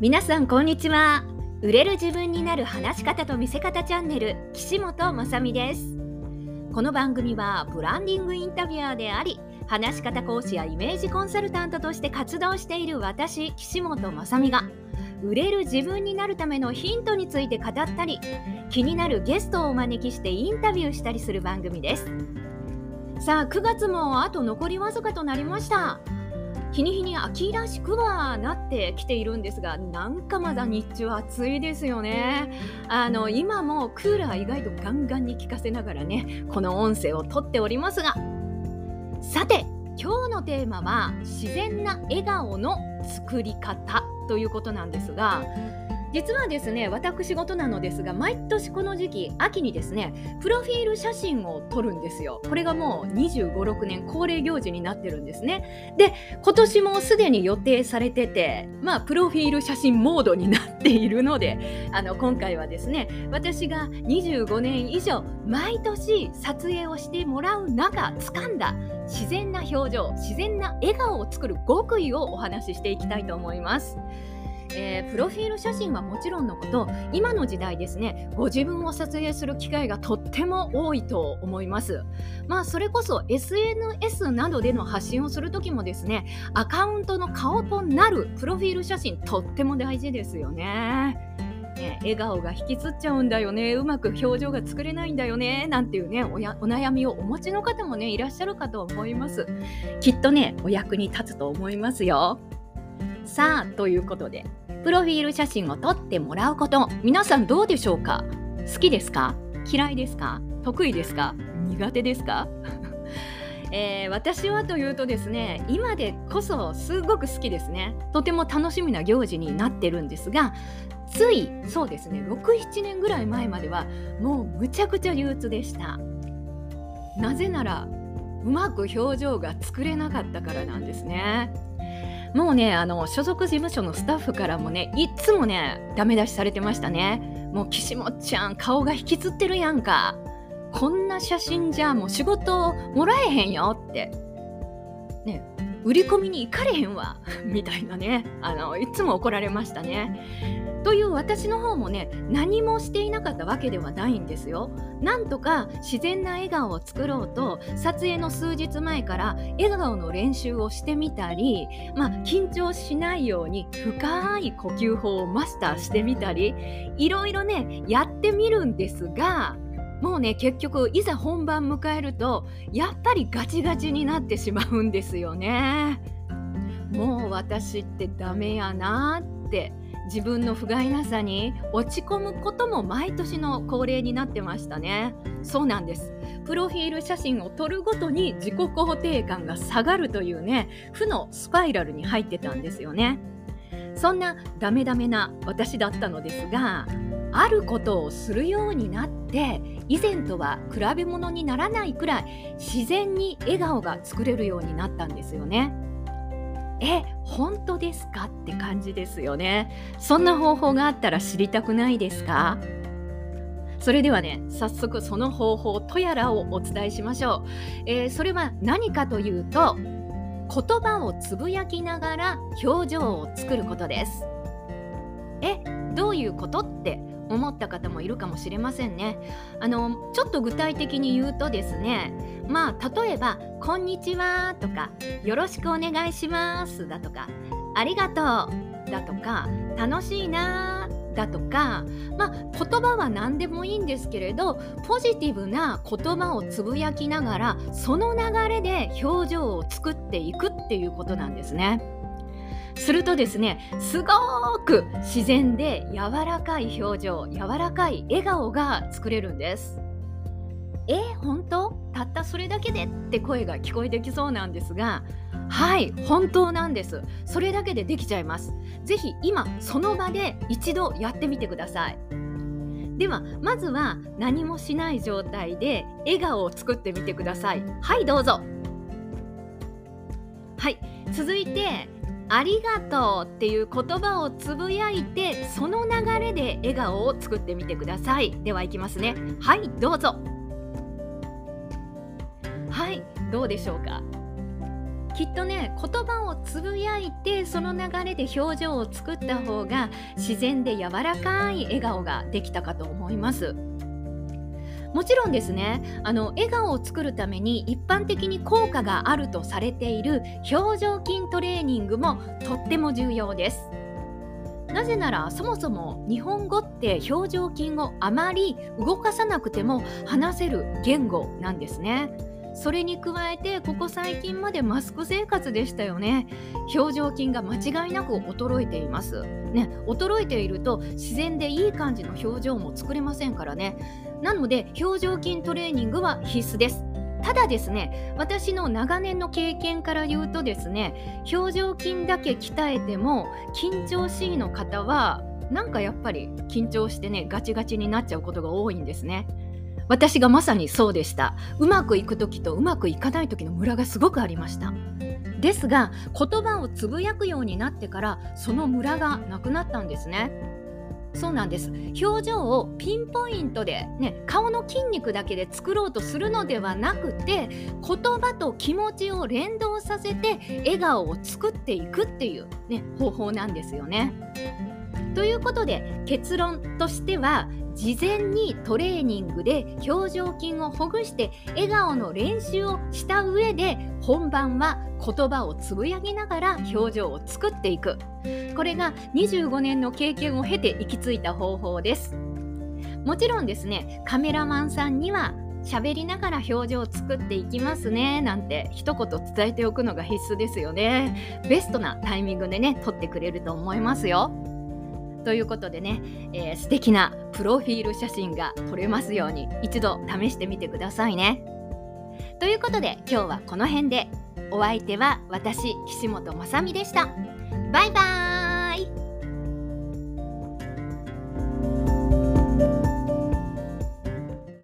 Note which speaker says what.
Speaker 1: 皆さんこんにちは。売れる自分になる話し方と見せ方チャンネル岸本まさみです。この番組はブランディングインタビュアーであり話し方講師やイメージコンサルタントとして活動している私岸本まさみが売れる自分になるためのヒントについて語ったり気になるゲストをお招きしてインタビューしたりする番組です。さあ9月もあと残りわずかとなりました。日に日に秋らしくはなってきているんですがなんかまだ日中暑いですよね。あの今もクーラー意外とガンガンに効かせながらねこの音声をとっておりますが。さて今日のテーマは自然な笑顔の作り方ということなんですが実はですね私事なのですが毎年この時期秋にですねプロフィール写真を撮るんですよこれがもう2 5 6年恒例行事になってるんですねで今年もすでに予定されててまあプロフィール写真モードになっているのであの今回はですね私が25年以上毎年撮影をしてもらう中掴んだ自然な表情自然な笑顔を作る極意をお話ししていきたいと思います。えー、プロフィール写真はもちろんのこと今の時代ですねご自分を撮影する機会がとっても多いと思います。まあそれこそ SNS などでの発信をする時もですねアカウントの顔となるプロフィール写真とっても大事ですよね。ね、笑顔が引きつっちゃうんだよねうまく表情が作れないんだよねなんていうねお悩みをお持ちの方もねいらっしゃるかと思います。きっとねお役に立つと思いますよ。さあということでプロフィール写真を撮ってもらうこと。皆さんどうでしょうか？好きですか？嫌いですか？得意ですか？苦手ですか？えー、私はというとですね今でこそすごく好きですね。とても楽しみな行事になってるんですがついそうですね67年ぐらい前まではもうむちゃくちゃ憂鬱でした。なぜならうまく表情が作れなかったからなんですね。もうねあの所属事務所のスタッフからもねいつもねダメ出しされてましたね。もう岸本ちゃん顔が引きつってるやんか。こんな写真じゃもう仕事もらえへんよって。ね売り込みに行かれへんわ。みたいなね。あのいつも怒られましたね。という私の方もね何もしていなかったわけではないんですよ。なんとか自然な笑顔を作ろうと撮影の数日前から笑顔の練習をしてみたり、まあ、緊張しないように深い呼吸法をマスターしてみたりいろいろねやってみるんですがもうね結局いざ本番迎えるとやっぱりガチガチになってしまうんですよね。もう私ってダメやなって自分の不甲斐なさに落ち込むことも毎年の恒例になってましたね。そうなんです。プロフィール写真を撮るごとに自己肯定感が下がるというね負のスパイラルに入ってたんですよね。そんなダメダメな私だったのですがあることをするようになって以前とは比べ物にならないくらい自然に笑顔が作れるようになったんですよね。え本当ですか？って感じですよね。そんな方法があったら知りたくないですか？それではね早速その方法とやらをお伝えしましょう、えー、それは何かというと言葉をつぶやきながら表情を作ることです。えどういうこと？って思った方もいるかもしれませんね。あのちょっと具体的に言うとですねまあ例えば「こんにちは」とか「よろしくお願いします」だとか「ありがとう」だとか「楽しいな」だとかまあ言葉は何でもいいんですけれどポジティブな言葉をつぶやきながらその流れで表情を作っていくっていうことなんですね。するとですねすごく自然で柔らかい表情柔らかい笑顔が作れるんですえ本当？たったそれだけで？って声が聞こえてきそうなんですがはい本当なんです。それだけでできちゃいます。ぜひ今その場で一度やってみてください。ではまずは何もしない状態で笑顔を作ってみてください。はいどうぞ。はい続いてありがとうっていう言葉をつぶやいてその流れで笑顔を作ってみてください。ではいきますね。はいどうぞ。はいどうでしょうか。きっとね言葉をつぶやいてその流れで表情を作った方が自然で柔らかい笑顔ができたかと思います。もちろんですねあの笑顔を作るために一般的に効果があるとされている表情筋トレーニングもとっても重要です。なぜならそもそも日本語って表情筋をあまり動かさなくても話せる言語なんですね。それに加えてここ最近までマスク生活でしたよね表情筋が間違いなく衰えていますね衰えていると自然でいい感じの表情も作れませんからねなので表情筋トレーニングは必須です。ただですね私の長年の経験から言うとですね表情筋だけ鍛えても緊張しいの方はなんかやっぱり緊張してねガチガチになっちゃうことが多いんですね。私がまさにそうでした。うまくいく時とうまくいかない時のムラがすごくありました。ですが言葉をつぶやくようになってからそのムラがなくなったんですね。そうなんです表情をピンポイントで、ね、顔の筋肉だけで作ろうとするのではなくて言葉と気持ちを連動させて笑顔を作っていくっていう、ね、方法なんですよね。ということで結論としては事前にトレーニングで表情筋をほぐして笑顔の練習をした上で本番は言葉をつぶやきながら表情を作っていく。これが25年の経験を経て行き着いた方法です。もちろんですねカメラマンさんには喋りながら表情を作っていきますねなんて一言伝えておくのが必須ですよね。ベストなタイミングでね撮ってくれると思いますよ。ということでね、えー、素敵なプロフィール写真が撮れますように一度試してみてくださいね。ということで今日はこの辺でお相手は私岸本雅美でした。バイバーイ